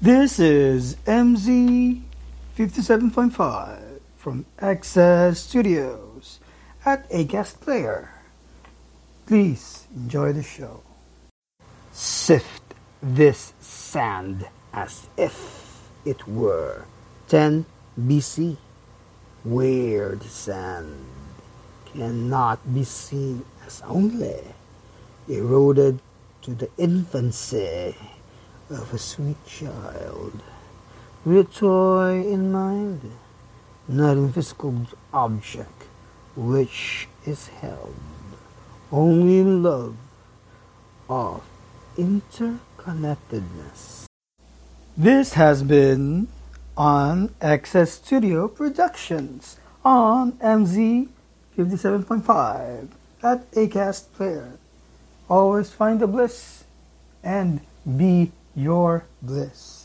This is MZ 57.5 from Access Studios at Acast Player. Please enjoy the show. Sift this sand as if it were 10 BC. The sand cannot be seen as only eroded to the infancy of a sweet child with a toy in mind, not a physical object which is held only in love of interconnectedness. This has been on Access Studio Productions on MZ 57.5 at Acast Player. Always find the bliss and be your bliss.